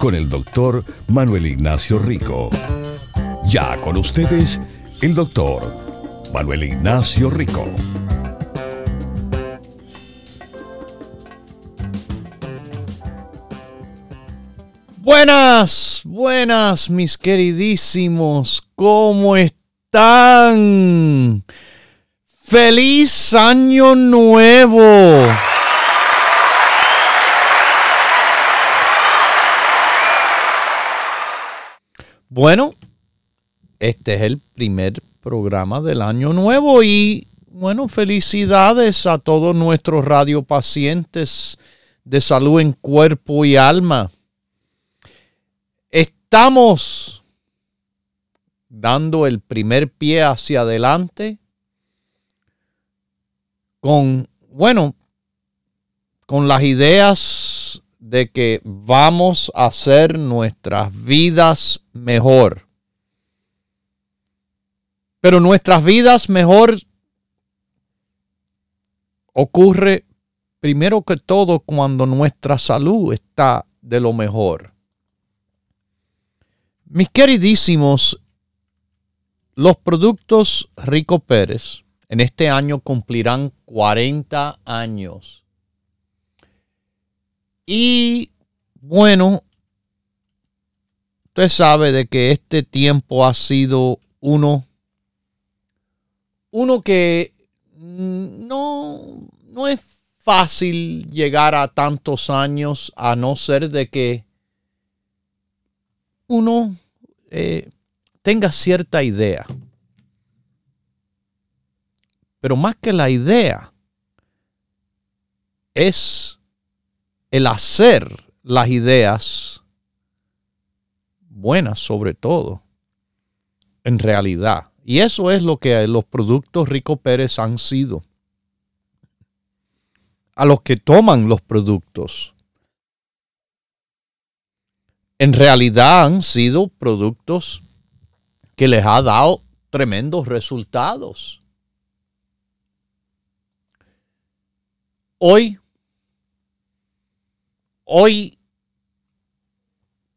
con el doctor Manuel Ignacio Rico. Ya con ustedes, el doctor Manuel Ignacio Rico. Buenas, buenas, mis queridísimos, ¿cómo están? ¡Feliz Año Nuevo! Bueno, este es el primer programa del año nuevo y bueno, felicidades a todos nuestros radiopacientes de salud en cuerpo y alma. Estamos dando el primer pie hacia adelante con, bueno, con las ideas de que vamos a hacer nuestras vidas mejor. Pero nuestras vidas mejor ocurre primero que todo cuando nuestra salud está de lo mejor. Mis queridísimos, los productos Rico Pérez en este año cumplirán 40 años. Y bueno, usted sabe de que este tiempo ha sido uno, uno que no, no es fácil llegar a tantos años a no ser de que uno eh, tenga cierta idea. Pero más que la idea, es el hacer las ideas buenas sobre todo, en realidad. Y eso es lo que los productos Rico Pérez han sido. A los que toman los productos. En realidad han sido productos que les ha dado tremendos resultados. Hoy hoy,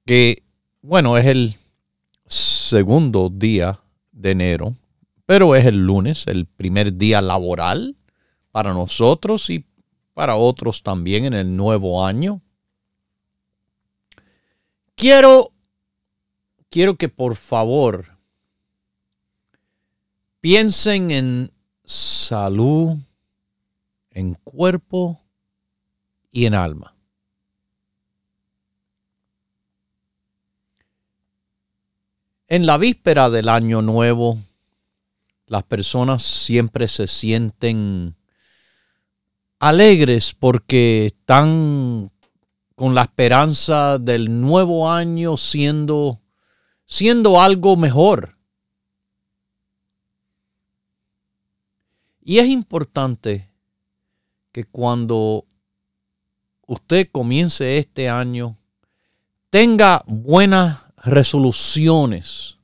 que bueno, es el segundo día de enero, pero es el lunes, el primer día laboral para nosotros y para otros también en el nuevo año. Quiero, quiero que por favor piensen en salud, en cuerpo y en alma. En la víspera del año nuevo, las personas siempre se sienten alegres porque están con la esperanza del nuevo año siendo, siendo algo mejor. Y es importante que cuando usted comience este año, tenga buenas resoluciones.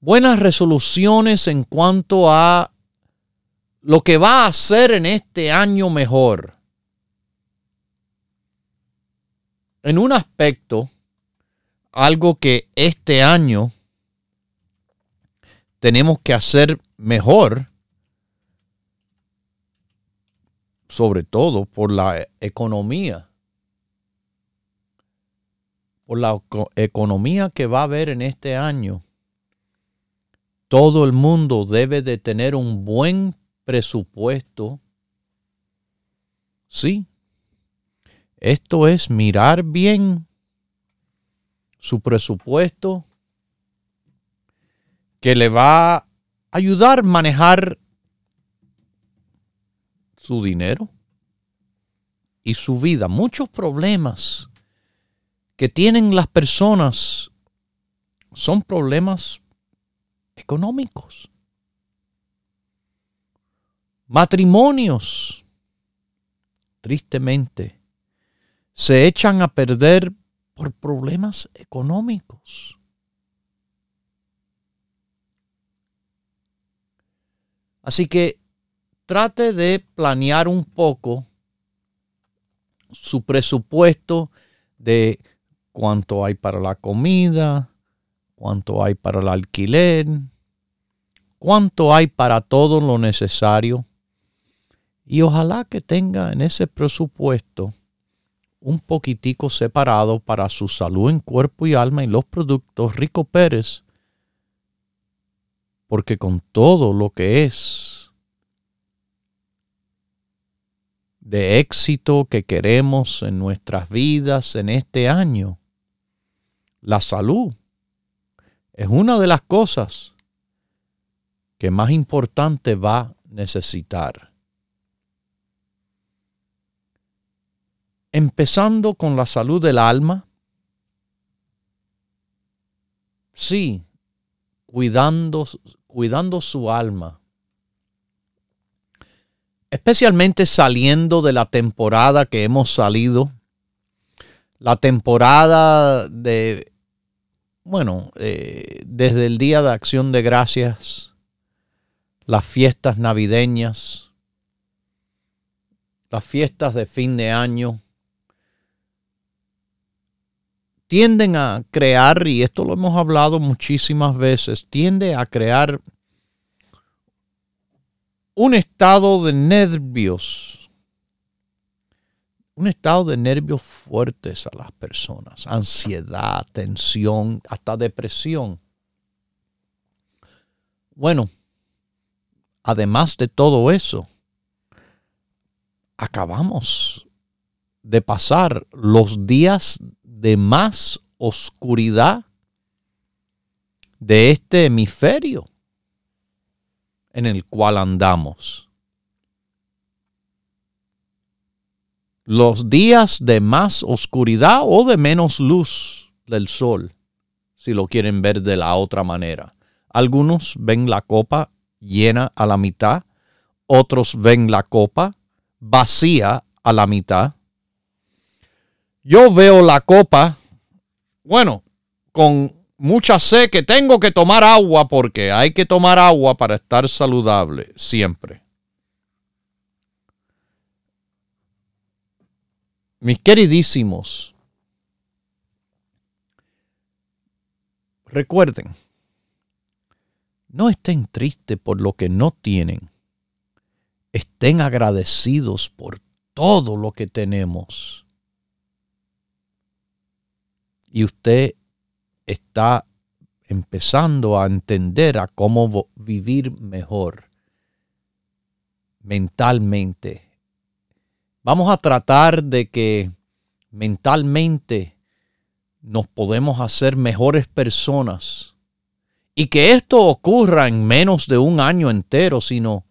Buenas resoluciones en cuanto a lo que va a hacer en este año mejor. En un aspecto, algo que este año tenemos que hacer mejor, sobre todo por la economía por la economía que va a haber en este año, todo el mundo debe de tener un buen presupuesto. Sí, esto es mirar bien su presupuesto que le va a ayudar a manejar su dinero y su vida. Muchos problemas que tienen las personas son problemas económicos. Matrimonios, tristemente, se echan a perder por problemas económicos. Así que trate de planear un poco su presupuesto de cuánto hay para la comida, cuánto hay para el alquiler, cuánto hay para todo lo necesario. Y ojalá que tenga en ese presupuesto un poquitico separado para su salud en cuerpo y alma y los productos Rico Pérez, porque con todo lo que es de éxito que queremos en nuestras vidas en este año, la salud es una de las cosas que más importante va a necesitar. Empezando con la salud del alma. Sí, cuidando, cuidando su alma. Especialmente saliendo de la temporada que hemos salido. La temporada de bueno, eh, desde el Día de Acción de Gracias, las fiestas navideñas, las fiestas de fin de año, tienden a crear, y esto lo hemos hablado muchísimas veces, tiende a crear un estado de nervios un estado de nervios fuertes a las personas, ansiedad, tensión, hasta depresión. Bueno, además de todo eso, acabamos de pasar los días de más oscuridad de este hemisferio en el cual andamos. Los días de más oscuridad o de menos luz del sol, si lo quieren ver de la otra manera. Algunos ven la copa llena a la mitad, otros ven la copa vacía a la mitad. Yo veo la copa, bueno, con mucha sed que tengo que tomar agua porque hay que tomar agua para estar saludable siempre. Mis queridísimos, recuerden, no estén tristes por lo que no tienen. Estén agradecidos por todo lo que tenemos. Y usted está empezando a entender a cómo vivir mejor mentalmente, Vamos a tratar de que mentalmente nos podemos hacer mejores personas y que esto ocurra en menos de un año entero, sino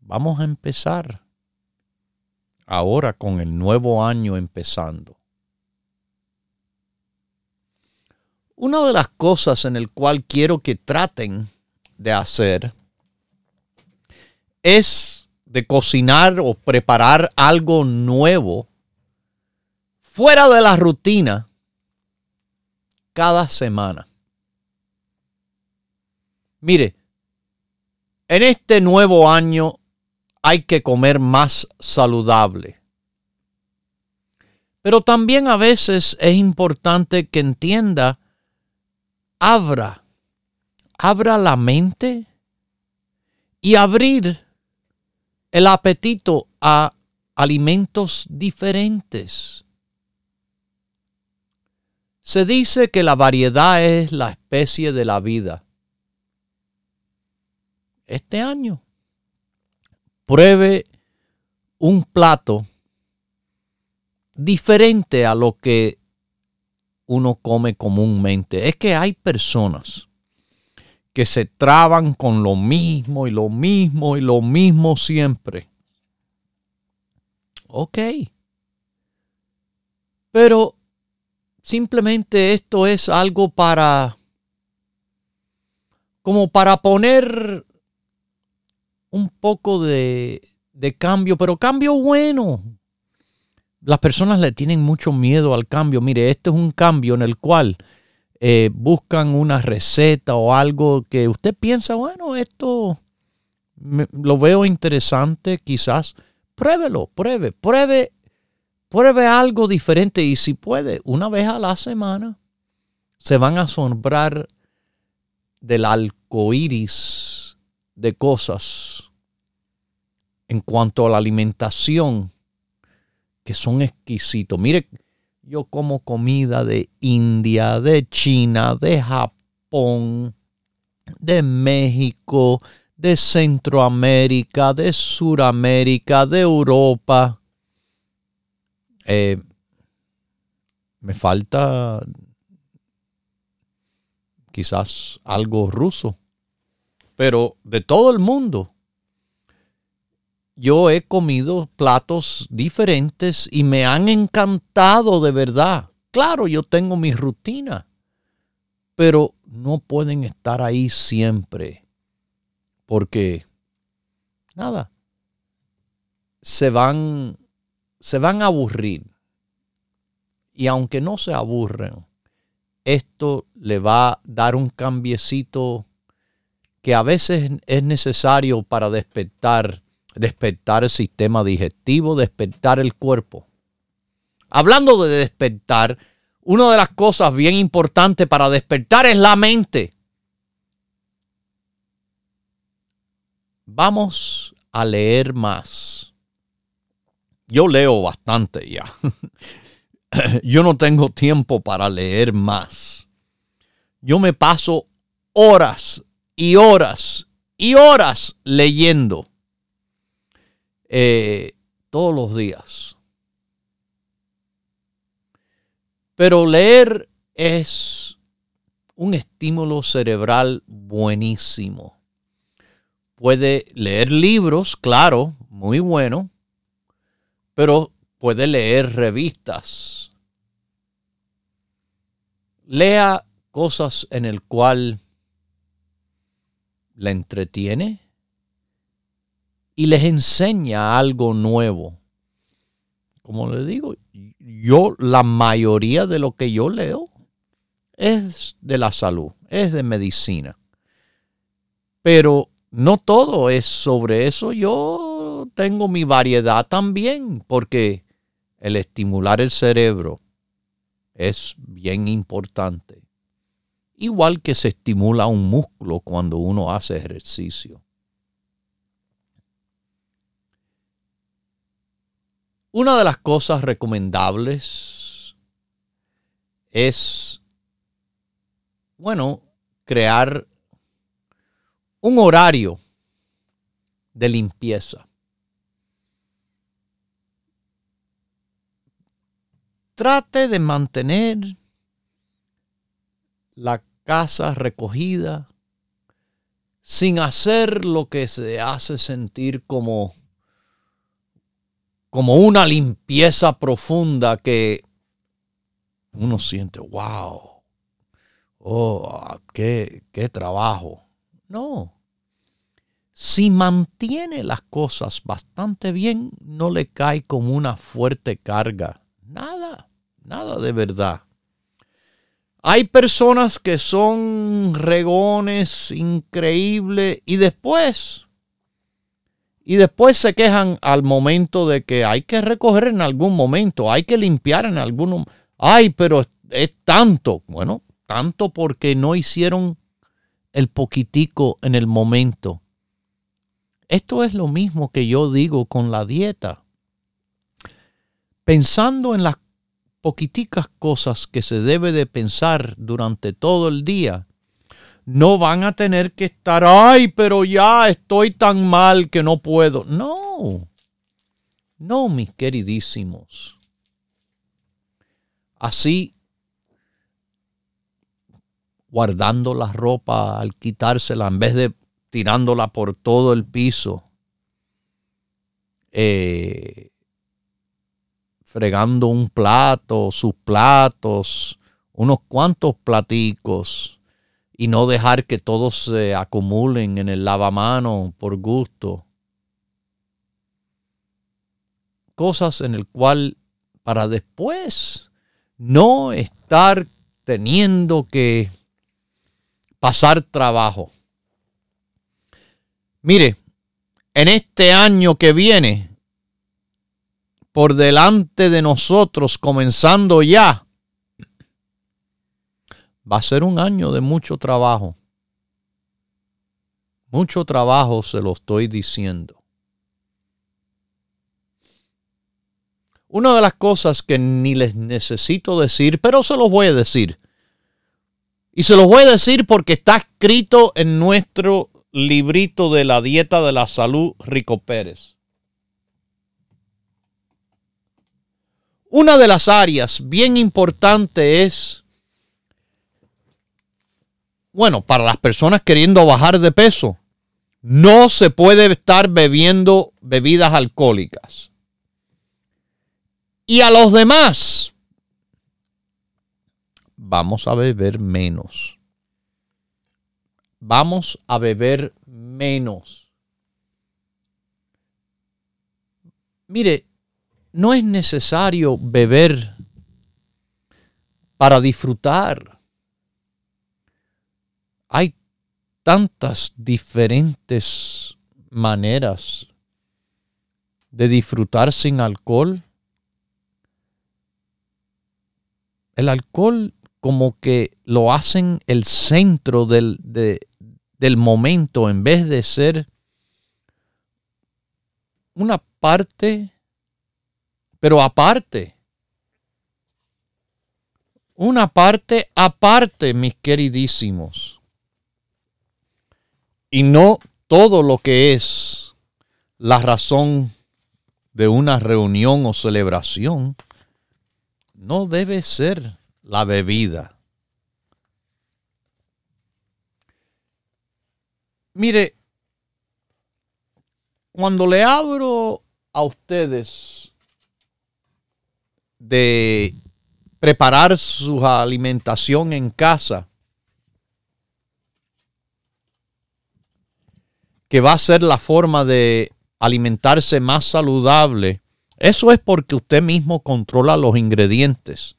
vamos a empezar ahora con el nuevo año empezando. Una de las cosas en el cual quiero que traten de hacer es de cocinar o preparar algo nuevo fuera de la rutina cada semana. Mire, en este nuevo año hay que comer más saludable. Pero también a veces es importante que entienda, abra, abra la mente y abrir el apetito a alimentos diferentes. Se dice que la variedad es la especie de la vida. Este año, pruebe un plato diferente a lo que uno come comúnmente. Es que hay personas que se traban con lo mismo y lo mismo y lo mismo siempre. Ok. Pero simplemente esto es algo para, como para poner un poco de, de cambio, pero cambio bueno. Las personas le tienen mucho miedo al cambio. Mire, este es un cambio en el cual eh, buscan una receta o algo que usted piensa, bueno, esto lo veo interesante, quizás. Pruébelo, pruebe, pruebe, pruebe algo diferente y si puede, una vez a la semana, se van a asombrar del arco iris de cosas en cuanto a la alimentación que son exquisitos. Mire, yo como comida de India, de China, de Japón, de México, de Centroamérica, de Suramérica, de Europa. Eh, me falta quizás algo ruso, pero de todo el mundo yo he comido platos diferentes y me han encantado de verdad. Claro, yo tengo mi rutina, pero no pueden estar ahí siempre porque nada, se van se van a aburrir. Y aunque no se aburren, esto le va a dar un cambiecito que a veces es necesario para despertar despertar el sistema digestivo, despertar el cuerpo. Hablando de despertar, una de las cosas bien importantes para despertar es la mente. Vamos a leer más. Yo leo bastante ya. Yo no tengo tiempo para leer más. Yo me paso horas y horas y horas leyendo. Eh, todos los días. Pero leer es un estímulo cerebral buenísimo. Puede leer libros, claro, muy bueno, pero puede leer revistas. Lea cosas en el cual le entretiene, y les enseña algo nuevo. Como les digo, yo la mayoría de lo que yo leo es de la salud, es de medicina. Pero no todo es sobre eso. Yo tengo mi variedad también, porque el estimular el cerebro es bien importante. Igual que se estimula un músculo cuando uno hace ejercicio. Una de las cosas recomendables es, bueno, crear un horario de limpieza. Trate de mantener la casa recogida sin hacer lo que se hace sentir como como una limpieza profunda que uno siente, wow, oh, qué, qué trabajo. No. Si mantiene las cosas bastante bien, no le cae como una fuerte carga. Nada, nada de verdad. Hay personas que son regones increíbles y después y después se quejan al momento de que hay que recoger en algún momento, hay que limpiar en algún Ay, pero es tanto. Bueno, tanto porque no hicieron el poquitico en el momento. Esto es lo mismo que yo digo con la dieta. Pensando en las poquiticas cosas que se debe de pensar durante todo el día, no van a tener que estar, ay, pero ya estoy tan mal que no puedo. No, no, mis queridísimos. Así, guardando la ropa al quitársela en vez de tirándola por todo el piso. Eh, fregando un plato, sus platos, unos cuantos platicos y no dejar que todos se acumulen en el lavamano por gusto. Cosas en el cual para después no estar teniendo que pasar trabajo. Mire, en este año que viene, por delante de nosotros, comenzando ya, va a ser un año de mucho trabajo. Mucho trabajo se lo estoy diciendo. Una de las cosas que ni les necesito decir, pero se los voy a decir. Y se los voy a decir porque está escrito en nuestro librito de la dieta de la salud Rico Pérez. Una de las áreas bien importante es, bueno, para las personas queriendo bajar de peso, no se puede estar bebiendo bebidas alcohólicas. Y a los demás, vamos a beber menos. Vamos a beber menos. Mire, no es necesario beber para disfrutar. Hay tantas diferentes maneras de disfrutar sin alcohol. el alcohol como que lo hacen el centro del, del momento en vez de ser una parte, pero aparte. Una parte aparte, mis queridísimos. Y no todo lo que es la razón de una reunión o celebración no debe ser la bebida. Mire, cuando le abro a ustedes de preparar su alimentación en casa, que va a ser la forma de alimentarse más saludable, eso es porque usted mismo controla los ingredientes.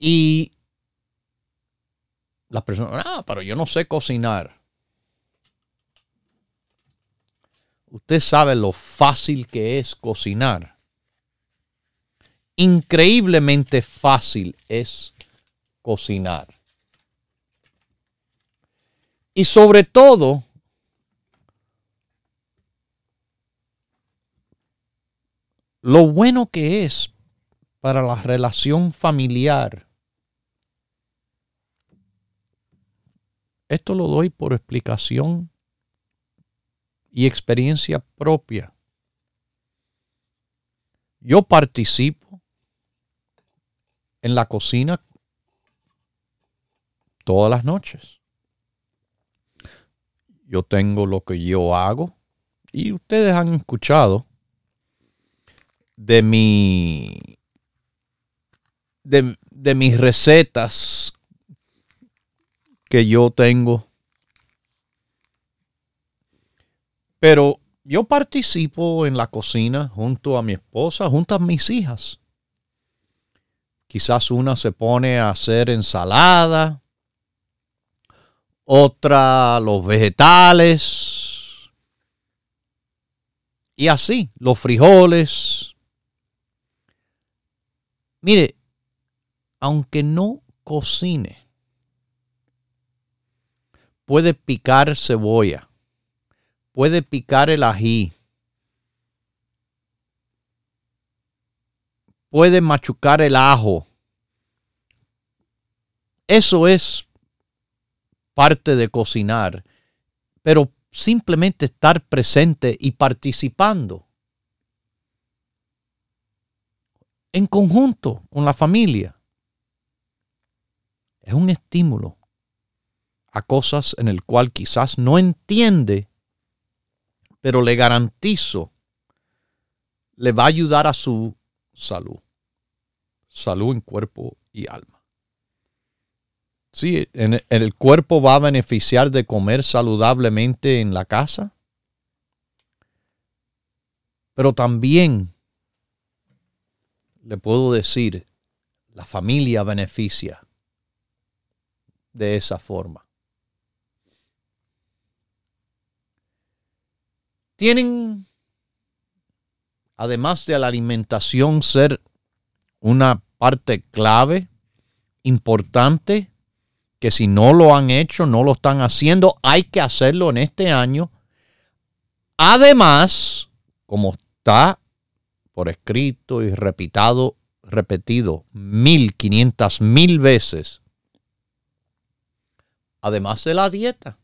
Y las personas, ah, pero yo no sé cocinar. Usted sabe lo fácil que es cocinar. Increíblemente fácil es cocinar. Y sobre todo, lo bueno que es para la relación familiar. Esto lo doy por explicación y experiencia propia. Yo participo en la cocina todas las noches. Yo tengo lo que yo hago y ustedes han escuchado de mi de, de mis recetas que yo tengo. Pero yo participo en la cocina junto a mi esposa, junto a mis hijas. Quizás una se pone a hacer ensalada, otra los vegetales, y así, los frijoles, Mire, aunque no cocine, puede picar cebolla, puede picar el ají, puede machucar el ajo. Eso es parte de cocinar, pero simplemente estar presente y participando en conjunto con la familia. Es un estímulo a cosas en el cual quizás no entiende, pero le garantizo le va a ayudar a su salud. Salud en cuerpo y alma. Sí, en el cuerpo va a beneficiar de comer saludablemente en la casa, pero también le puedo decir, la familia beneficia de esa forma. Tienen, además de la alimentación, ser una parte clave, importante que si no lo han hecho, no lo están haciendo, hay que hacerlo en este año. Además, como está por escrito y repitado, repetido mil, quinientas mil veces, además de la dieta,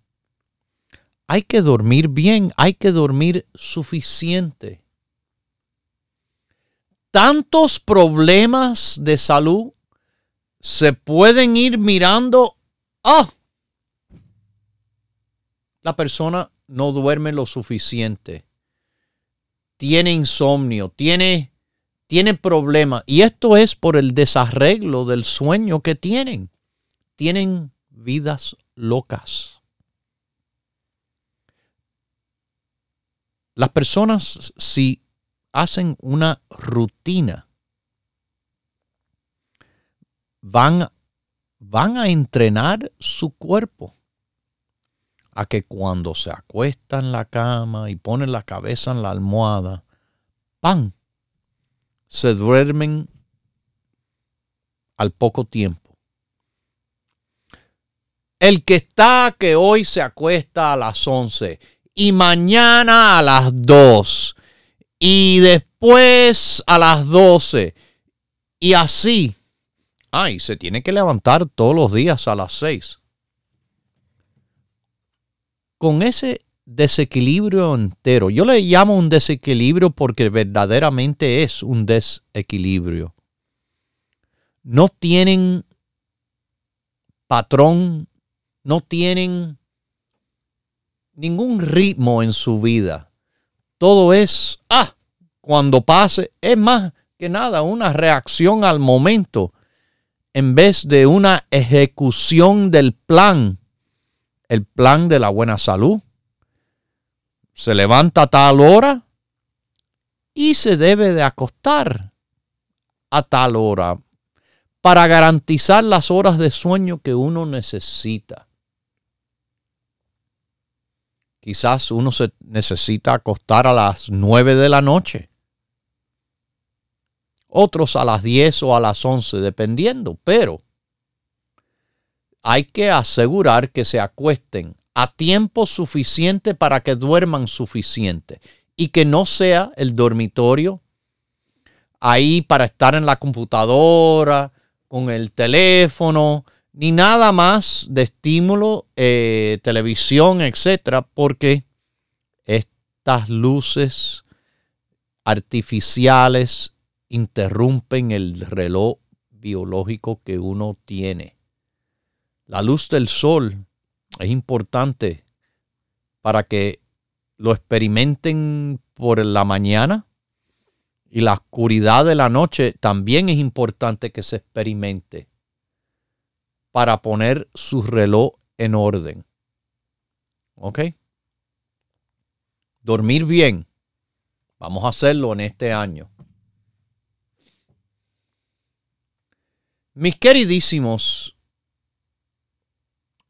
hay que dormir bien, hay que dormir suficiente. Tantos problemas de salud se pueden ir mirando Ah, la persona no duerme lo suficiente, tiene insomnio, tiene, tiene problemas. Y esto es por el desarreglo del sueño que tienen. Tienen vidas locas. Las personas si hacen una rutina van van a entrenar su cuerpo a que cuando se acuesta en la cama y ponen la cabeza en la almohada, ¡pam! se duermen al poco tiempo. El que está que hoy se acuesta a las 11 y mañana a las 2 y después a las 12 y así Ay, se tiene que levantar todos los días a las seis. Con ese desequilibrio entero, yo le llamo un desequilibrio porque verdaderamente es un desequilibrio. No tienen patrón, no tienen ningún ritmo en su vida. Todo es, ah, cuando pase, es más que nada una reacción al momento en vez de una ejecución del plan, el plan de la buena salud. Se levanta a tal hora y se debe de acostar a tal hora para garantizar las horas de sueño que uno necesita. Quizás uno se necesita acostar a las nueve de la noche otros a las 10 o a las 11, dependiendo, pero hay que asegurar que se acuesten a tiempo suficiente para que duerman suficiente y que no sea el dormitorio ahí para estar en la computadora, con el teléfono, ni nada más de estímulo, eh, televisión, etcétera, porque estas luces artificiales interrumpen el reloj biológico que uno tiene. La luz del sol es importante para que lo experimenten por la mañana y la oscuridad de la noche también es importante que se experimente para poner su reloj en orden. ¿Ok? Dormir bien. Vamos a hacerlo en este año. Mis queridísimos,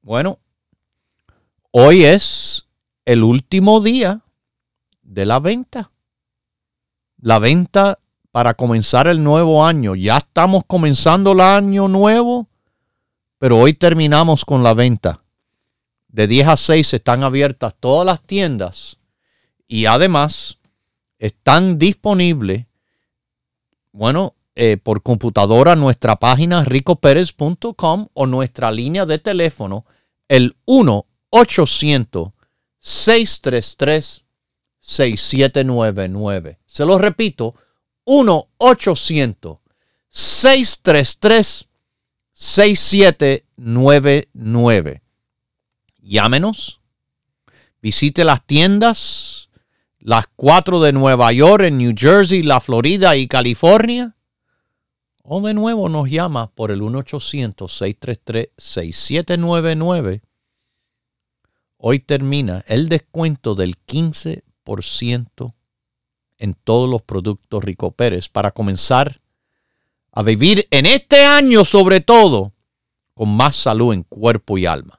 bueno, hoy es el último día de la venta. La venta para comenzar el nuevo año. Ya estamos comenzando el año nuevo, pero hoy terminamos con la venta. De 10 a 6 están abiertas todas las tiendas y además están disponibles, bueno, eh, por computadora nuestra página ricoperez.com o nuestra línea de teléfono el 1-800-633-6799. Se lo repito, 1-800-633-6799. Llámenos, visite las tiendas las cuatro de Nueva York, en New Jersey, la Florida y California. O de nuevo nos llama por el 1-800-633-6799. Hoy termina el descuento del 15% en todos los productos Rico Pérez para comenzar a vivir en este año sobre todo con más salud en cuerpo y alma.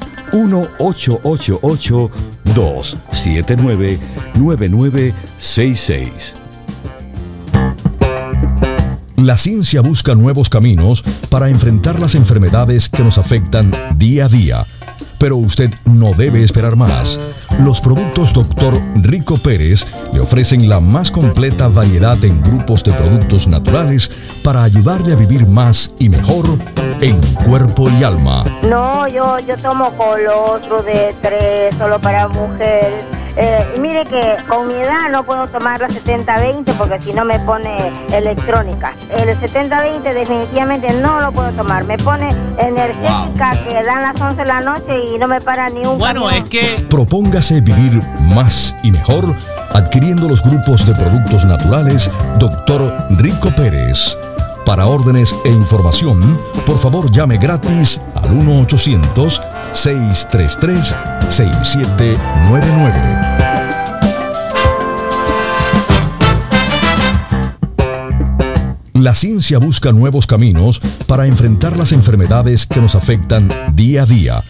1-888-279-9966. La ciencia busca nuevos caminos para enfrentar las enfermedades que nos afectan día a día pero usted no debe esperar más. Los productos Dr. Rico Pérez le ofrecen la más completa variedad en grupos de productos naturales para ayudarle a vivir más y mejor en cuerpo y alma. No, yo, yo tomo colostro de tres solo para mujeres eh, mire que con mi edad no puedo tomar la 70-20 porque si no me pone electrónica. El 70-20 definitivamente no lo puedo tomar. Me pone energética que dan las 11 de la noche y no me para ni un Bueno, es que... Propóngase vivir más y mejor adquiriendo los grupos de productos naturales Dr. Rico Pérez. Para órdenes e información, por favor llame gratis al 1-800-633-6799. La ciencia busca nuevos caminos para enfrentar las enfermedades que nos afectan día a día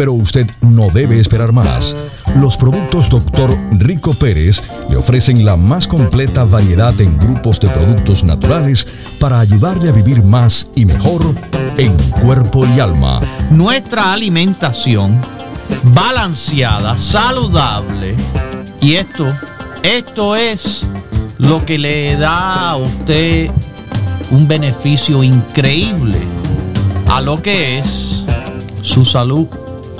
pero usted no debe esperar más. Los productos Dr. Rico Pérez le ofrecen la más completa variedad en grupos de productos naturales para ayudarle a vivir más y mejor en cuerpo y alma. Nuestra alimentación balanceada, saludable. Y esto, esto es lo que le da a usted un beneficio increíble a lo que es su salud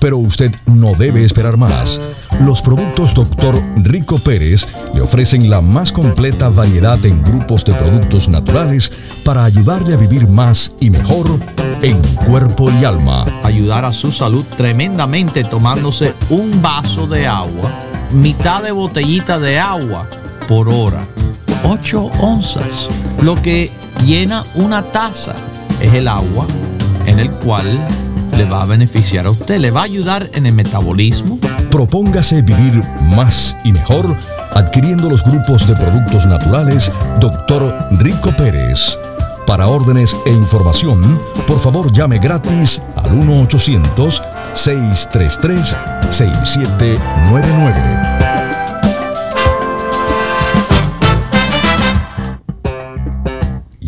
pero usted no debe esperar más. Los productos Dr. Rico Pérez le ofrecen la más completa variedad en grupos de productos naturales para ayudarle a vivir más y mejor en cuerpo y alma. Ayudar a su salud tremendamente tomándose un vaso de agua, mitad de botellita de agua por hora. 8 onzas. Lo que llena una taza es el agua en el cual le va a beneficiar a usted, le va a ayudar en el metabolismo. Propóngase vivir más y mejor adquiriendo los grupos de productos naturales Dr. Rico Pérez. Para órdenes e información, por favor llame gratis al 1-800-633-6799.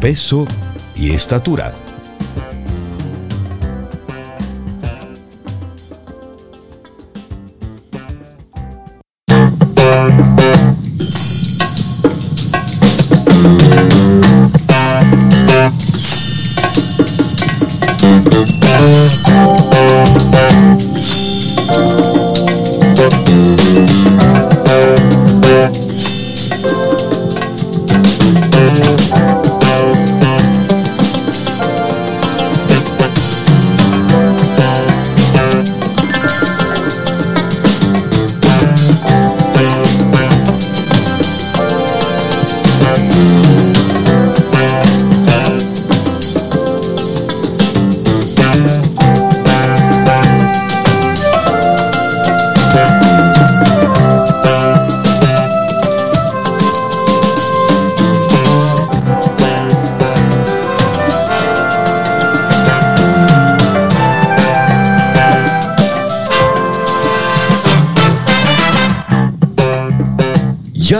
peso y estatura.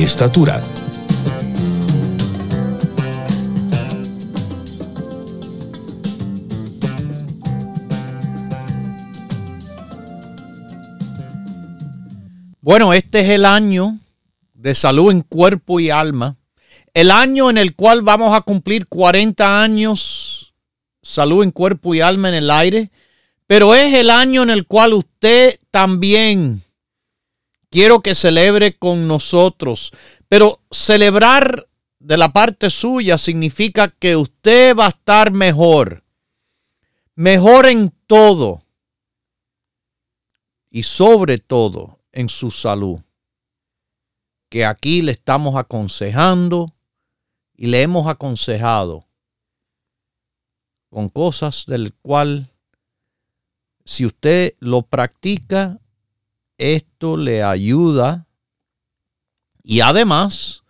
estatura. Bueno, este es el año de salud en cuerpo y alma. El año en el cual vamos a cumplir 40 años salud en cuerpo y alma en el aire. Pero es el año en el cual usted también quiero que celebre con nosotros. Pero celebrar de la parte suya significa que usted va a estar mejor. Mejor en todo. Y sobre todo en su salud. Que aquí le estamos aconsejando y le hemos aconsejado con cosas del cual si usted lo practica, esto le ayuda y además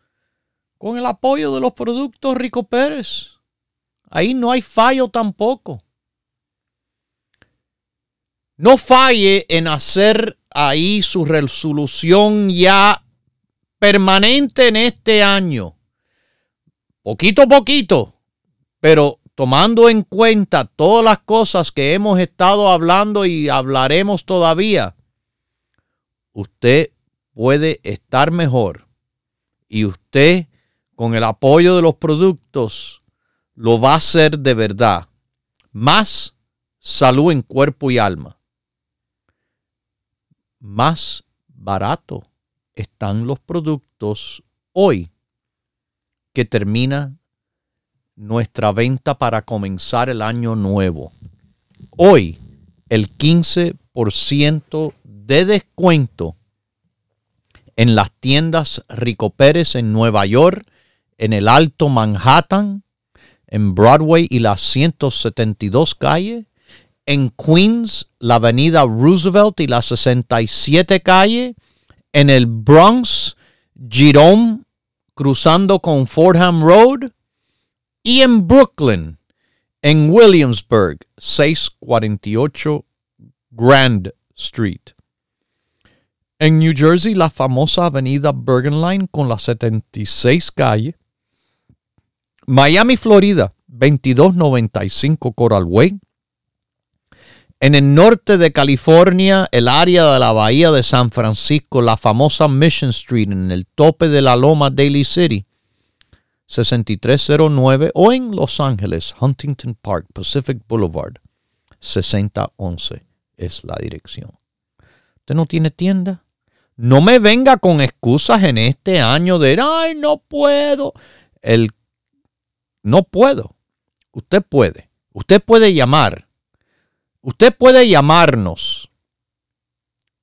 con el apoyo de los productos Rico Pérez. Ahí no hay fallo tampoco. No falle en hacer ahí su resolución ya permanente en este año. Poquito a poquito, pero tomando en cuenta todas las cosas que hemos estado hablando y hablaremos todavía, usted puede estar mejor y usted con el apoyo de los productos lo va a hacer de verdad. Más salud en cuerpo y alma. Más barato están los productos hoy que termina nuestra venta para comenzar el año nuevo. Hoy el 15% de descuento en las tiendas Rico Pérez en Nueva York, en el Alto Manhattan, en Broadway y las 172 calle, en Queens, la avenida Roosevelt y la 67 calle, en el Bronx, Jerome, cruzando con Fordham Road, y en Brooklyn, en Williamsburg, 648 Grand Street. En New Jersey, la famosa avenida Bergen Line con la 76 calle. Miami, Florida, 2295 Coral Way. En el norte de California, el área de la bahía de San Francisco, la famosa Mission Street, en el tope de la loma Daly City, 6309. O en Los Ángeles, Huntington Park, Pacific Boulevard, 6011 es la dirección. ¿Usted no tiene tienda? No me venga con excusas en este año de, ay, no puedo. El, no puedo. Usted puede. Usted puede llamar. Usted puede llamarnos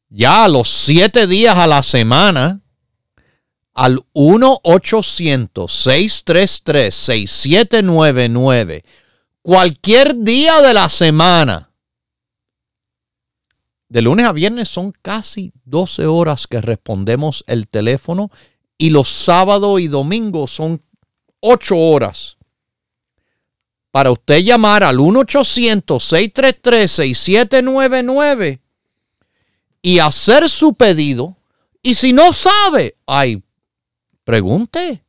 ya a los siete días a la semana al 1-800-633-6799. Cualquier día de la semana de lunes a viernes son casi 12 horas que respondemos el teléfono y los sábados y domingos son 8 horas. Para usted llamar al 1-800-633-6799 y hacer su pedido. Y si no sabe, ay, Pregunte.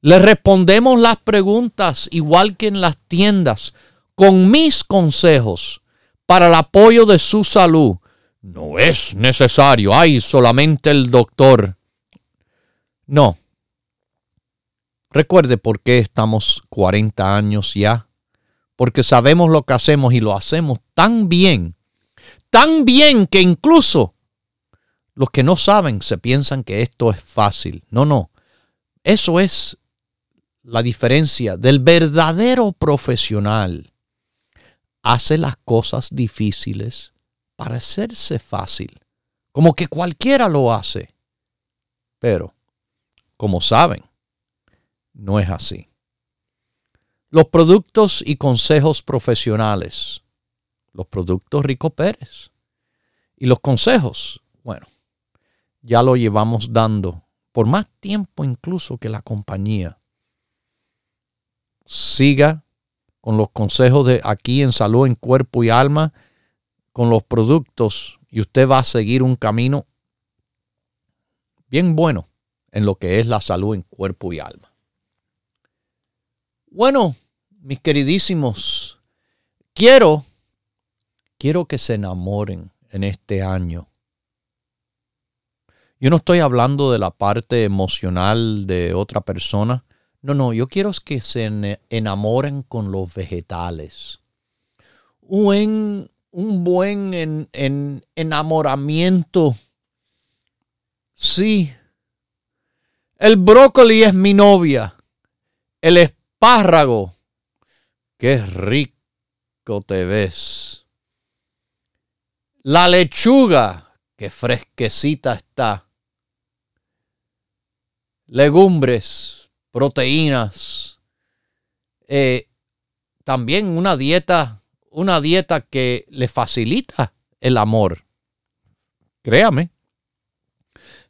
Le respondemos las preguntas igual que en las tiendas con mis consejos para el apoyo de su salud. No es necesario, hay solamente el doctor. No. Recuerde por qué estamos 40 años ya. Porque sabemos lo que hacemos y lo hacemos tan bien, tan bien que incluso los que no saben se piensan que esto es fácil. No, no. Eso es la diferencia del verdadero profesional. Hace las cosas difíciles para hacerse fácil, como que cualquiera lo hace. Pero, como saben, no es así. Los productos y consejos profesionales, los productos Rico Pérez y los consejos, bueno, ya lo llevamos dando por más tiempo incluso que la compañía siga con los consejos de aquí en salud, en cuerpo y alma, con los productos y usted va a seguir un camino bien bueno en lo que es la salud en cuerpo y alma. Bueno, mis queridísimos, quiero, quiero que se enamoren en este año. Yo no estoy hablando de la parte emocional de otra persona, no, no, yo quiero que se enamoren con los vegetales. Un, un buen en, enamoramiento. Sí. El brócoli es mi novia. El espárrago. Qué rico te ves. La lechuga. Qué fresquecita está. Legumbres proteínas. Eh, también una dieta, una dieta que le facilita el amor. Créame.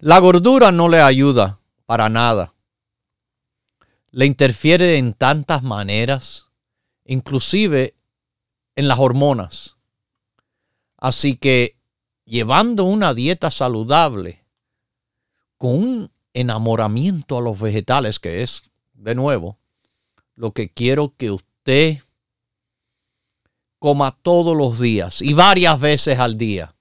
La gordura no le ayuda para nada. Le interfiere en tantas maneras, inclusive en las hormonas. Así que llevando una dieta saludable con un enamoramiento a los vegetales, que es, de nuevo, lo que quiero que usted coma todos los días y varias veces al día.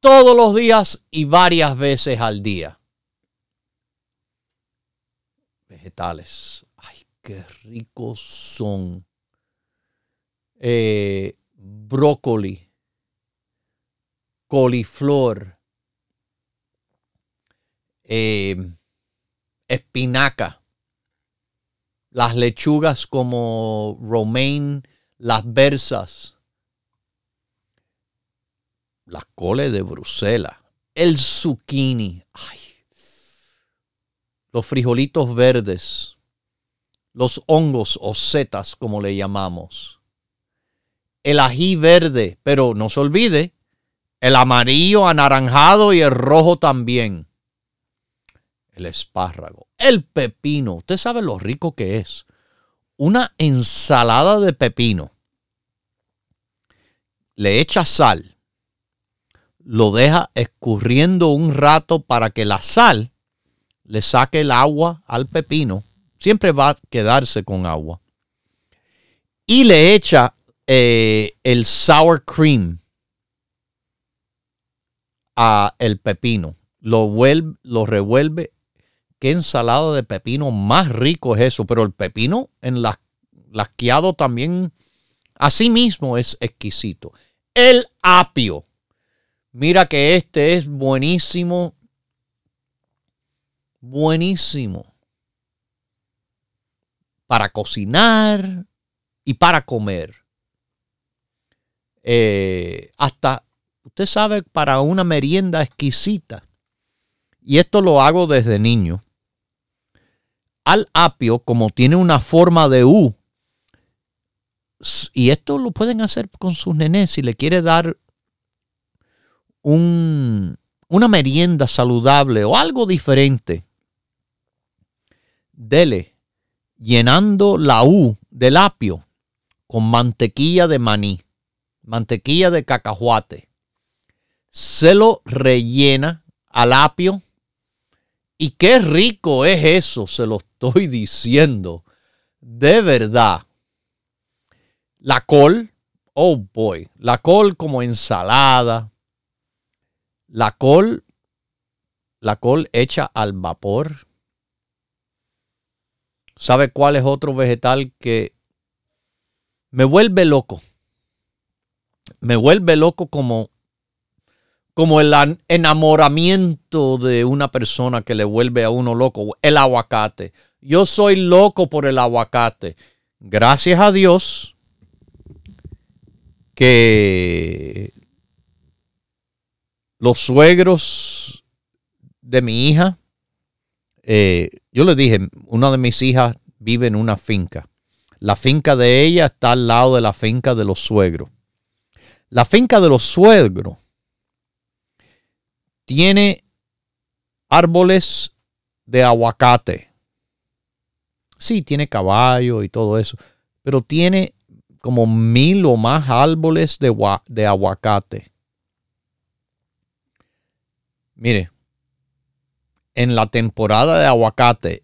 Todos los días y varias veces al día. Vegetales. Ay, qué ricos son. Eh, brócoli, coliflor, eh, espinaca, las lechugas como romaine, las bersas, las coles de Bruselas, el zucchini, los frijolitos verdes, los hongos o setas como le llamamos, el ají verde, pero no se olvide, el amarillo, anaranjado y el rojo también el espárrago, el pepino. Usted sabe lo rico que es. Una ensalada de pepino. Le echa sal. Lo deja escurriendo un rato para que la sal le saque el agua al pepino. Siempre va a quedarse con agua. Y le echa eh, el sour cream a el pepino. Lo, vuelve, lo revuelve qué ensalada de pepino más rico es eso. Pero el pepino en la, lasqueado también, así mismo es exquisito. El apio. Mira que este es buenísimo. Buenísimo. Para cocinar y para comer. Eh, hasta, usted sabe, para una merienda exquisita. Y esto lo hago desde niño al apio, como tiene una forma de U, y esto lo pueden hacer con sus nenes si le quiere dar un, una merienda saludable o algo diferente. Dele llenando la U del apio con mantequilla de maní, mantequilla de cacahuate. Se lo rellena al apio Y qué rico es eso, se lo estoy diciendo. De verdad. La col, oh boy, la col como ensalada. La col, la col hecha al vapor. ¿Sabe cuál es otro vegetal que me vuelve loco? Me vuelve loco como como el enamoramiento de una persona que le vuelve a uno loco, el aguacate. Yo soy loco por el aguacate. Gracias a Dios que los suegros de mi hija, eh, yo le dije, una de mis hijas vive en una finca. La finca de ella está al lado de la finca de los suegros. La finca de los suegros tiene árboles de aguacate. Sí, tiene caballo y todo eso, pero tiene como mil o más árboles de, de aguacate. Mire, en la temporada de aguacate,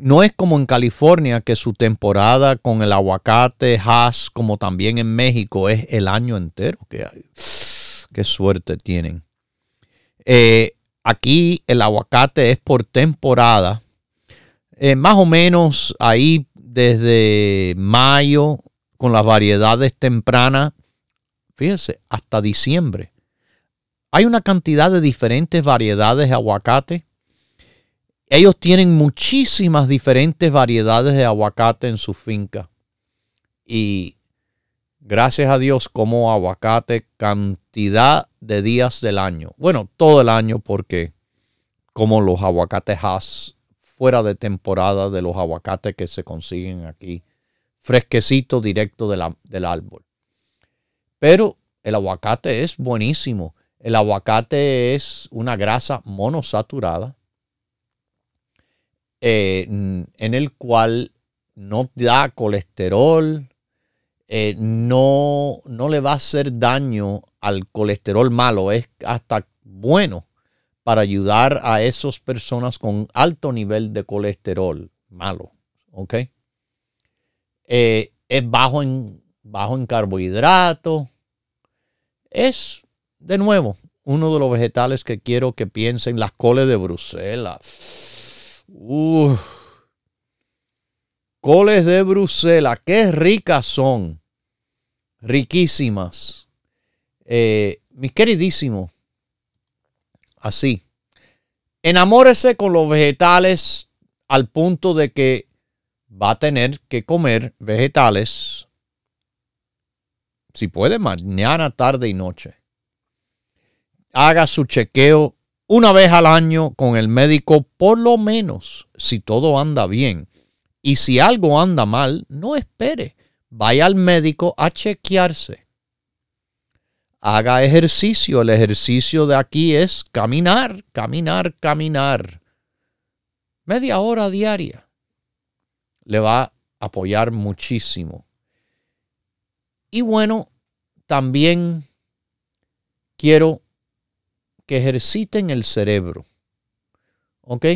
no es como en California que su temporada con el aguacate has, como también en México, es el año entero. Qué suerte tienen. Eh, aquí el aguacate es por temporada. Eh, más o menos ahí desde mayo con las variedades tempranas, fíjese, hasta diciembre. Hay una cantidad de diferentes variedades de aguacate. Ellos tienen muchísimas diferentes variedades de aguacate en su finca. Y gracias a Dios como aguacate cantidad de días del año. Bueno, todo el año porque como los aguacates fuera de temporada de los aguacates que se consiguen aquí, fresquecito directo del árbol. Pero el aguacate es buenísimo. El aguacate es una grasa monosaturada eh, en el cual no da colesterol, eh, no, no le va a hacer daño al colesterol malo, es hasta bueno para ayudar a esas personas con alto nivel de colesterol malo, ¿ok? Eh, es bajo en, bajo en carbohidratos. Es, de nuevo, uno de los vegetales que quiero que piensen, las coles de Bruselas. Coles de Bruselas, qué ricas son riquísimas. Eh, mi queridísimo, así, enamórese con los vegetales al punto de que va a tener que comer vegetales, si puede, mañana, tarde y noche. Haga su chequeo una vez al año con el médico, por lo menos, si todo anda bien. Y si algo anda mal, no espere vaya al médico a chequearse. Haga ejercicio. El ejercicio de aquí es caminar, caminar, caminar. Media hora diaria. Le va a apoyar muchísimo. Y bueno, también quiero que ejerciten el cerebro. ¿Ok?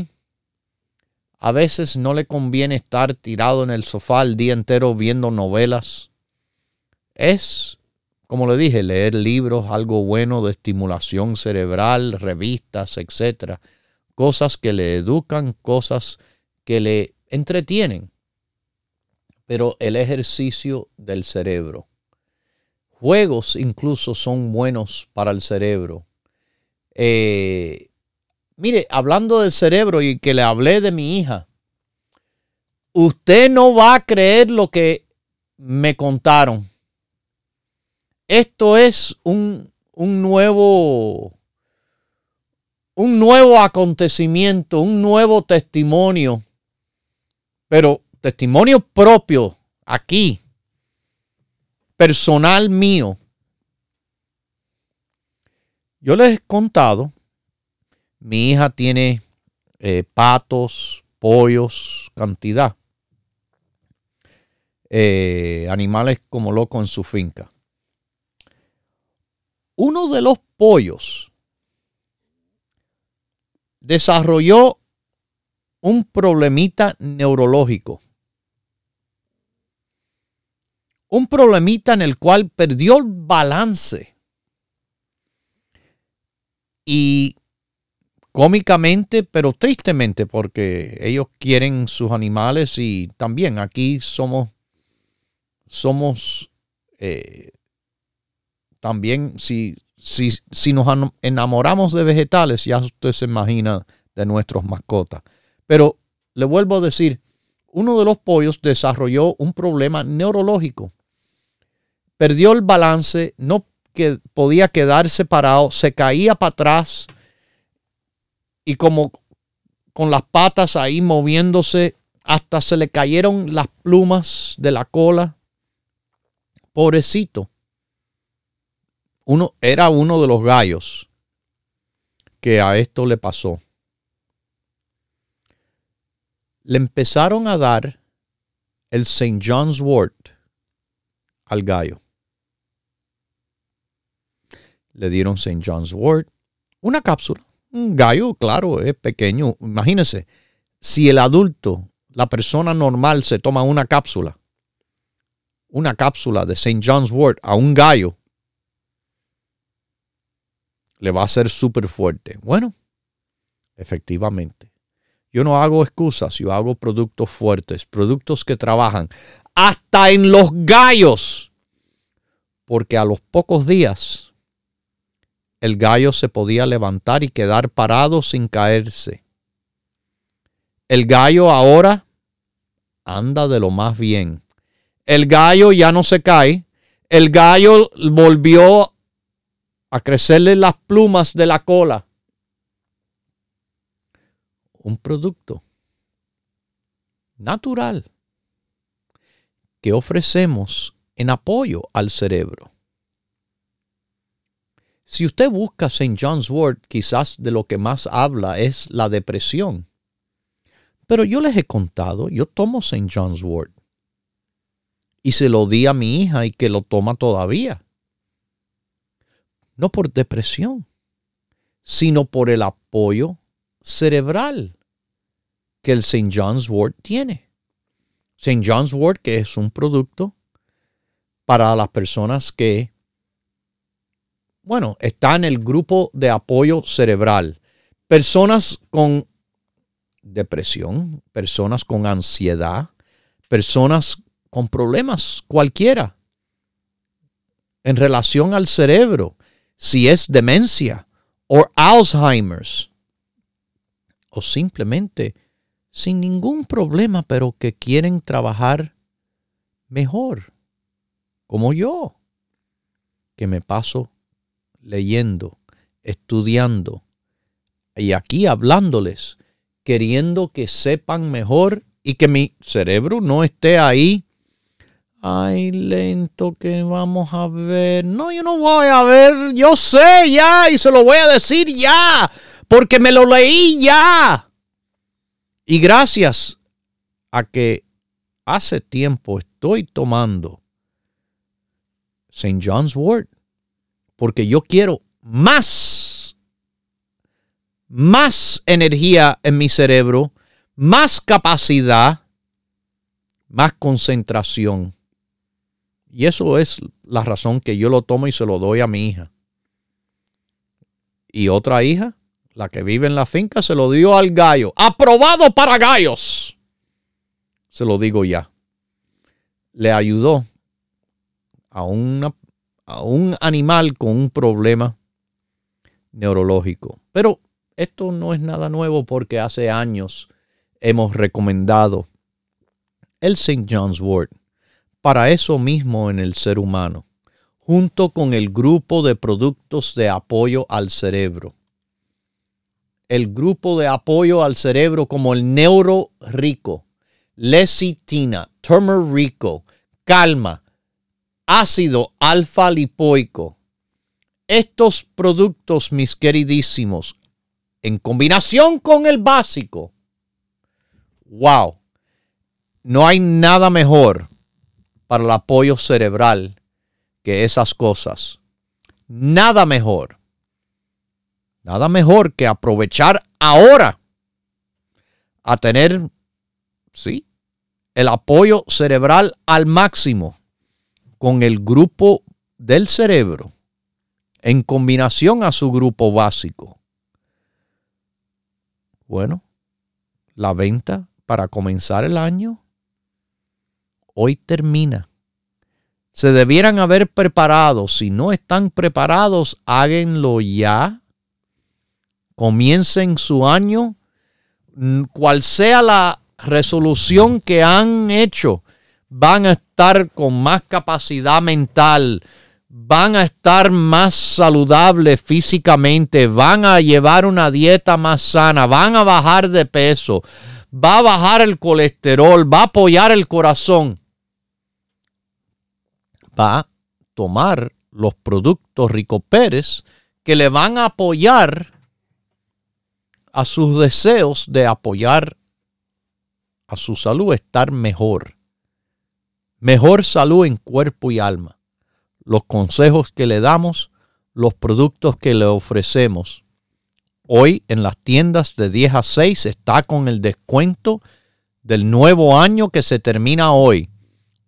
A veces no le conviene estar tirado en el sofá el día entero viendo novelas. Es, como le dije, leer libros, algo bueno de estimulación cerebral, revistas, etc. Cosas que le educan, cosas que le entretienen. Pero el ejercicio del cerebro. Juegos incluso son buenos para el cerebro. Eh, Mire, hablando del cerebro y que le hablé de mi hija, usted no va a creer lo que me contaron. Esto es un, un nuevo un nuevo acontecimiento, un nuevo testimonio, pero testimonio propio aquí, personal mío. Yo les he contado mi hija tiene eh, patos, pollos, cantidad. Eh, animales como loco en su finca. Uno de los pollos desarrolló un problemita neurológico. Un problemita en el cual perdió el balance. Y cómicamente, pero tristemente, porque ellos quieren sus animales y también aquí somos, somos eh, también, si, si, si nos enamoramos de vegetales, ya usted se imagina de nuestros mascotas. Pero le vuelvo a decir, uno de los pollos desarrolló un problema neurológico. Perdió el balance, no que podía quedar separado, se caía para atrás y como con las patas ahí moviéndose, hasta se le cayeron las plumas de la cola. Pobrecito. Uno, era uno de los gallos que a esto le pasó. Le empezaron a dar el St. John's Wort al gallo. Le dieron St. John's Wort, una cápsula un gallo, claro, es pequeño. Imagínense, si el adulto, la persona normal, se toma una cápsula, una cápsula de St. John's Wort a un gallo, le va a ser súper fuerte. Bueno, efectivamente. Yo no hago excusas, yo hago productos fuertes, productos que trabajan hasta en los gallos. Porque a los pocos días el gallo se podía levantar y quedar parado sin caerse. El gallo ahora anda de lo más bien. El gallo ya no se cae. El gallo volvió a crecerle las plumas de la cola. Un producto natural que ofrecemos en apoyo al cerebro. Si usted busca St. John's Wort, quizás de lo que más habla es la depresión. Pero yo les he contado, yo tomo St. John's Wort. Y se lo di a mi hija y que lo toma todavía. No por depresión, sino por el apoyo cerebral que el St. John's Wort tiene. St. John's Wort, que es un producto para las personas que bueno, está en el grupo de apoyo cerebral. Personas con depresión, personas con ansiedad, personas con problemas cualquiera en relación al cerebro, si es demencia o Alzheimer's, o simplemente sin ningún problema, pero que quieren trabajar mejor, como yo, que me paso leyendo, estudiando y aquí hablándoles, queriendo que sepan mejor y que mi cerebro no esté ahí. Ay, lento que vamos a ver. No, yo no voy a ver. Yo sé ya y se lo voy a decir ya, porque me lo leí ya. Y gracias a que hace tiempo estoy tomando St. John's Wort porque yo quiero más, más energía en mi cerebro, más capacidad, más concentración. Y eso es la razón que yo lo tomo y se lo doy a mi hija. Y otra hija, la que vive en la finca, se lo dio al gallo. Aprobado para gallos. Se lo digo ya. Le ayudó a a un animal con un problema neurológico. Pero esto no es nada nuevo porque hace años hemos recomendado el St. John's Wort para eso mismo en el ser humano, junto con el grupo de productos de apoyo al cerebro. El grupo de apoyo al cerebro como el neuro rico, lecitina, rico, calma, ácido alfa lipoico. Estos productos, mis queridísimos, en combinación con el básico, wow, no hay nada mejor para el apoyo cerebral que esas cosas. Nada mejor. Nada mejor que aprovechar ahora a tener, sí, el apoyo cerebral al máximo con el grupo del cerebro en combinación a su grupo básico. Bueno, la venta para comenzar el año hoy termina. Se debieran haber preparado. Si no están preparados, háganlo ya. Comiencen su año. Cual sea la resolución que han hecho, van a estar con más capacidad mental, van a estar más saludables físicamente, van a llevar una dieta más sana, van a bajar de peso, va a bajar el colesterol, va a apoyar el corazón, va a tomar los productos Rico Pérez que le van a apoyar a sus deseos de apoyar a su salud, estar mejor. Mejor salud en cuerpo y alma. Los consejos que le damos, los productos que le ofrecemos. Hoy en las tiendas de 10 a 6 está con el descuento del nuevo año que se termina hoy.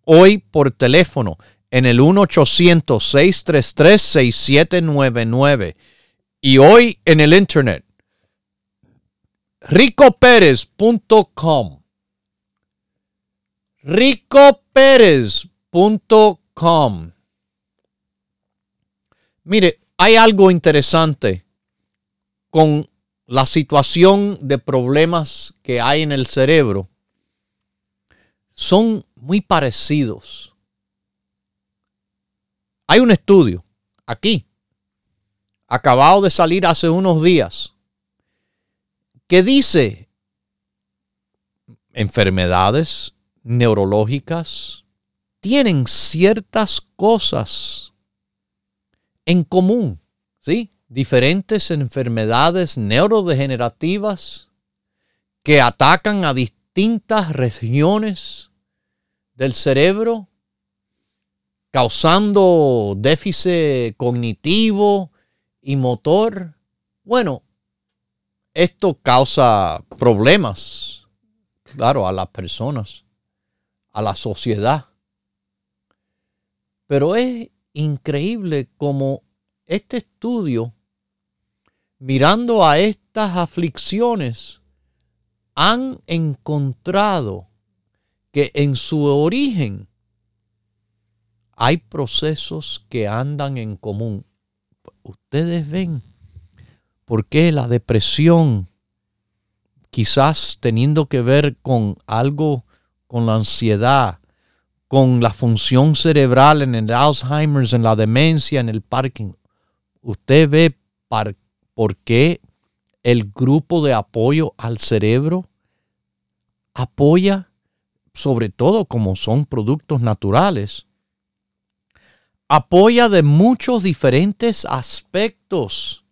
Hoy por teléfono en el 1-800-633-6799. Y hoy en el internet ricoperez.com ricoperez.com. Mire, hay algo interesante con la situación de problemas que hay en el cerebro. Son muy parecidos. Hay un estudio aquí, acabado de salir hace unos días, que dice enfermedades neurológicas tienen ciertas cosas en común, ¿sí? Diferentes enfermedades neurodegenerativas que atacan a distintas regiones del cerebro, causando déficit cognitivo y motor. Bueno, esto causa problemas, claro, a las personas a la sociedad. Pero es increíble como este estudio, mirando a estas aflicciones, han encontrado que en su origen hay procesos que andan en común. Ustedes ven por qué la depresión, quizás teniendo que ver con algo con la ansiedad, con la función cerebral en el Alzheimer, en la demencia, en el parking. Usted ve por qué el grupo de apoyo al cerebro apoya, sobre todo como son productos naturales, apoya de muchos diferentes aspectos.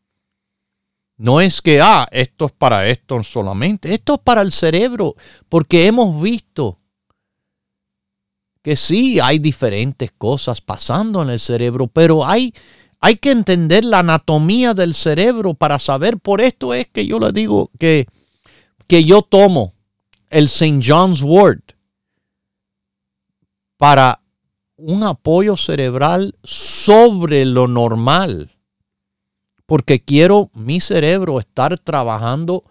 No es que, ah, esto es para esto solamente, esto es para el cerebro, porque hemos visto que sí hay diferentes cosas pasando en el cerebro, pero hay, hay que entender la anatomía del cerebro para saber. Por esto es que yo le digo que, que yo tomo el St. John's Wort para un apoyo cerebral sobre lo normal, porque quiero mi cerebro estar trabajando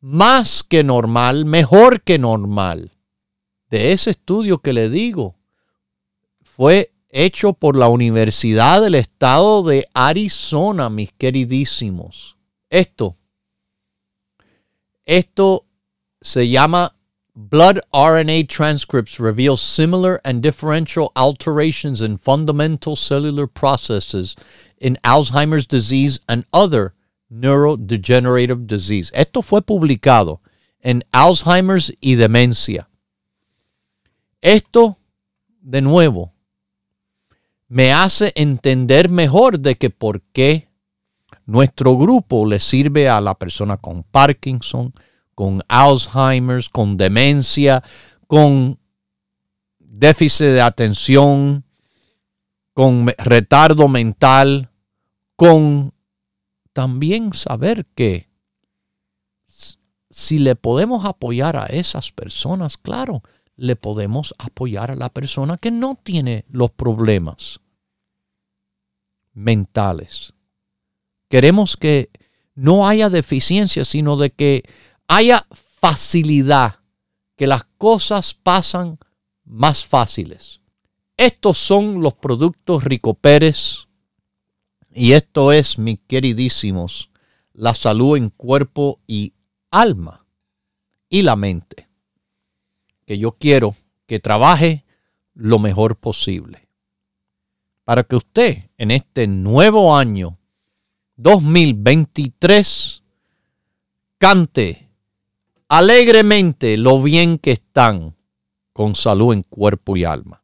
más que normal, mejor que normal de ese estudio que le digo fue hecho por la Universidad del Estado de Arizona, mis queridísimos. Esto, esto se llama Blood RNA transcripts reveal similar and differential alterations in fundamental cellular processes in Alzheimer's disease and other neurodegenerative disease. Esto fue publicado en Alzheimer's y demencia. Esto, de nuevo, me hace entender mejor de que por qué nuestro grupo le sirve a la persona con Parkinson, con Alzheimer's, con demencia, con déficit de atención, con retardo mental, con también saber que si le podemos apoyar a esas personas, claro, le podemos apoyar a la persona que no tiene los problemas mentales. Queremos que no haya deficiencia, sino de que haya facilidad, que las cosas pasan más fáciles. Estos son los productos Rico Pérez y esto es, mis queridísimos, la salud en cuerpo y alma y la mente. Que yo quiero que trabaje lo mejor posible. Para que usted en este nuevo año 2023 cante alegremente lo bien que están con salud en cuerpo y alma.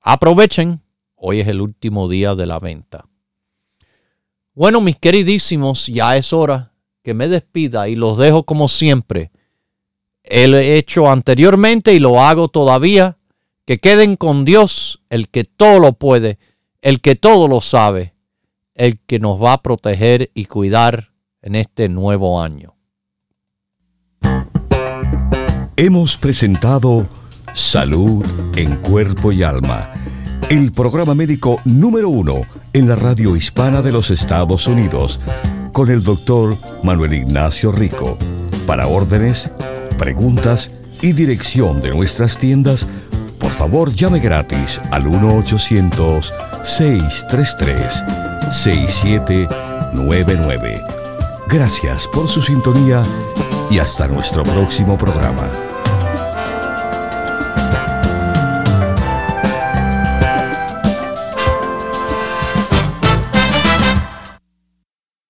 Aprovechen, hoy es el último día de la venta. Bueno, mis queridísimos, ya es hora que me despida y los dejo como siempre. He hecho anteriormente y lo hago todavía. Que queden con Dios, el que todo lo puede, el que todo lo sabe, el que nos va a proteger y cuidar en este nuevo año. Hemos presentado Salud en Cuerpo y Alma, el programa médico número uno en la radio hispana de los Estados Unidos, con el doctor Manuel Ignacio Rico. Para órdenes, preguntas y dirección de nuestras tiendas, por favor llame gratis al 1-800-633-6799. Gracias por su sintonía y hasta nuestro próximo programa.